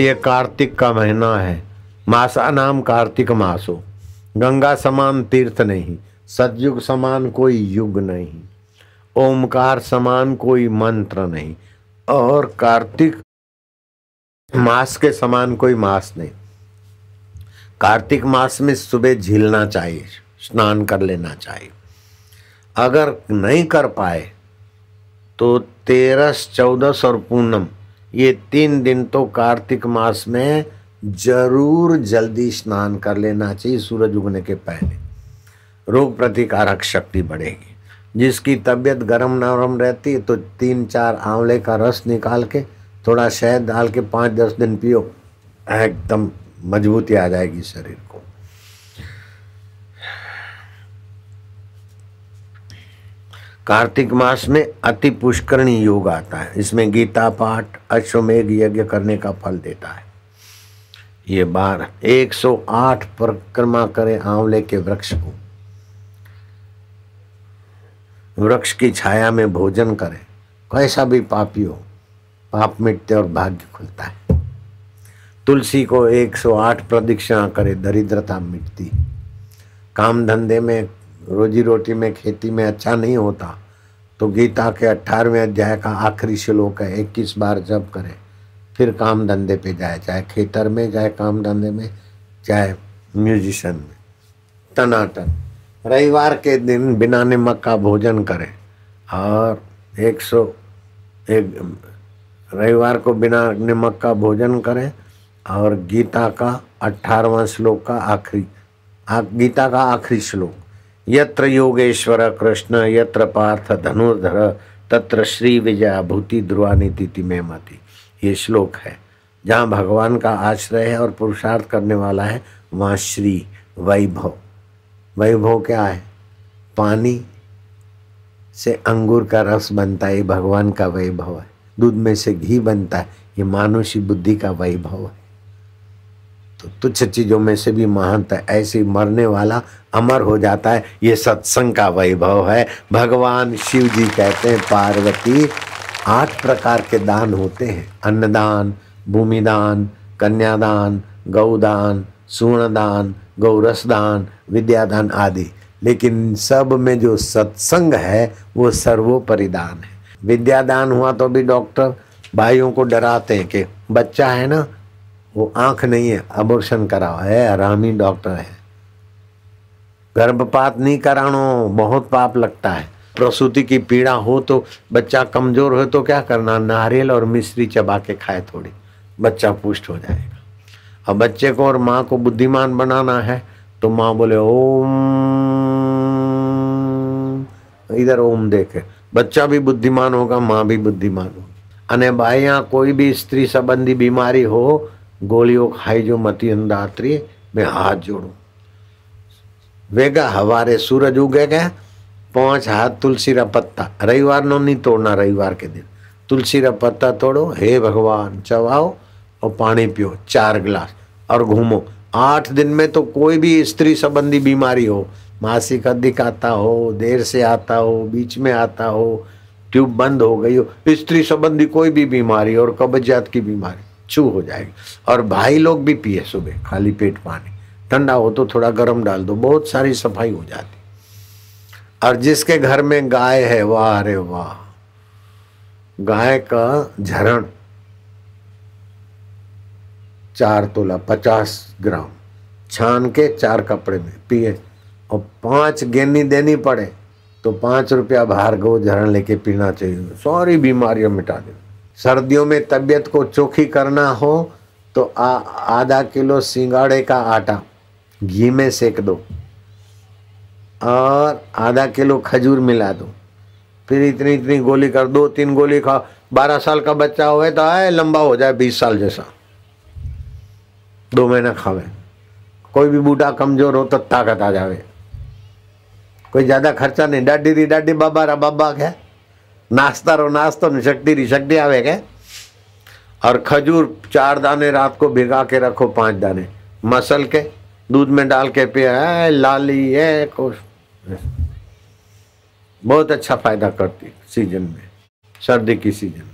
ये कार्तिक का महीना है। मासा नाम कार्तिक मासो। गंगा समान तीर्थ नहीं, सतयुग समान कोई युग नहीं, ओमकार समान कोई मंत्र नहीं, और कार्तिक मास के समान कोई मास नहीं। कार्तिक मास में सुबह झीलना चाहिए, स्नान कर लेना चाहिए। अगर नहीं कर पाए तो तेरस, चौदस और पूनम ये तीन दिन तो कार्तिक मास में ज़रूर जल्दी स्नान कर लेना चाहिए सूरज उगने के पहले। रोग प्रतिकारक शक्ति बढ़ेगी। जिसकी तबीयत गर्म नरम रहती है तो तीन चार आंवले का रस निकाल के थोड़ा शहद डाल के पाँच दस दिन पियो, एकदम मजबूती आ जाएगी शरीर को। कार्तिक मास में अति पुष्करणी योग आता है। इसमें गीता पाठ, अश्वमेघ यज्ञ करने का फल देता है। ये बार 108 परिक्रमा करे आंवले के वृक्ष को। वृक्ष की छाया में भोजन करे। कैसा भी पापी हो पाप मिटते और भाग्य खुलता है। तुलसी को 108 प्रदक्षिणा करे, दरिद्रता मिटती। काम धंधे में रोजी रोटी में, खेती में अच्छा नहीं होता तो गीता के अठारहवें अध्याय का आखिरी श्लोक है, इक्कीस बार जप करें, फिर काम धंधे पे जाए, चाहे खेतर में, चाहे काम धंधे में, चाहे म्यूजिशन में। टनाटन। रविवार के दिन बिना नमक का भोजन करें, और एक सौ, एक, रविवार को बिना नमक का भोजन करें, और गीता का अठारहवा श्लोक का आखिरी गीता का आखिरी श्लोक। यत्र योगेश्वर कृष्ण, यत्र पार्थ धनुर्धर, तत्र श्री विजया भूति ध्रुवा नीति में मती ये श्लोक है। जहाँ भगवान का आश्रय है और पुरुषार्थ करने वाला है, वहाँ श्री वैभव। वैभव क्या है? पानी से अंगूर का रस बनता है, ये भगवान का वैभव है। दूध में से घी बनता है, ये मानुषी बुद्धि का वैभव है। तो तुच्छ चीज़ों में से भी महानता है, ऐसे मरने वाला अमर हो जाता है। ये सत्संग का वैभव है। भगवान शिव जी कहते हैं, पार्वती, आठ प्रकार के दान होते हैं। अन्नदान, भूमिदान, कन्यादान, गौदान सुवर्णदान गौरसदान, विद्यादान आदि। लेकिन सब में जो सत्संग है, वो सर्वोपरि दान है। विद्यादान हुआ तो भी डॉक्टर, भाइयों को डराते हैं कि बच्चा है ना वो आंख नहीं है अबोर्शन कराओ है आरामी डॉक्टर है गर्भपात नहीं करानो बहुत पाप लगता है प्रसूति की पीड़ा हो तो बच्चा कमजोर हो तो क्या करना नारियल और मिश्री चबा के खाए थोड़ी बच्चा पुष्ट हो जाएगा अब बच्चे को और माँ को बुद्धिमान बनाना है तो माँ बोले ओम इधर ओम देखे बच्चा भी बुद्धिमान होगा माँ भी बुद्धिमान होगी અને ભાઈ कोई भी स्त्री संबंधी बीमारी हो गोलियों खाई जो मती अंदात्री मैं हाथ जोड़ू वेगा हवारे सूरज उगेगा पाँच हाथ तुलसी रा पत्ता रविवार नो नहीं तोड़ना रविवार के दिन तुलसी रा पत्ता तोड़ो हे भगवान चबाओ और पानी पियो चार गिलास और घूमो आठ दिन में तो कोई भी स्त्री संबंधी बीमारी हो मासिक अधिक आता हो देर से आता हो बीच में आता हो ट्यूब बंद हो गई हो स्त्री संबंधी कोई भी बीमारी और कब्जियात की बीमारी छू हो जाएगी। और भाई लोग भी पिए सुबह, खाली पेट पानी। ठंडा हो तो थोड़ा गर्म डाल दो, बहुत सारी सफ़ाई हो जाती। और जिसके घर में गाय है, वाह, अरे वाह। गाय का झरण, चार तोला पचास ग्राम। छान के चार कपड़े में पिए। और पाँच गेनी देनी पड़े तो पाँच रुपया बाहर गो झरण लेके पीना चाहिए। सारी बीमारियाँ मिटा दे सर्दियों में तबीयत को चोखी करना हो तो आधा किलो सिंगाड़े का आटा, घी में सेक दो। और आधा किलो खजूर मिला दो। फिर इतनी इतनी गोली कर दो, तीन गोली खाओ बारह साल का बच्चा हुए तो आए, लंबा हो जाए, बीस साल जैसा। दो महीना खावे। कोई भी बूढ़ा कमज़ोर हो तो ताकत आ जावे। कोई ज़्यादा खर्चा नहीं। डाडी री डाडी, बाबा रा बाबा, क्या? नाश्ता रो नाश्तो शक्ति री शक्ति आवे क्या और खजूर चार दाने रात को भिगा के रखो, पाँच दाने। मसल के, दूध में डाल के पिया लाली है कुछ। बहुत अच्छा फ़ायदा करती, सीज़न में, सर्दी की सीज़न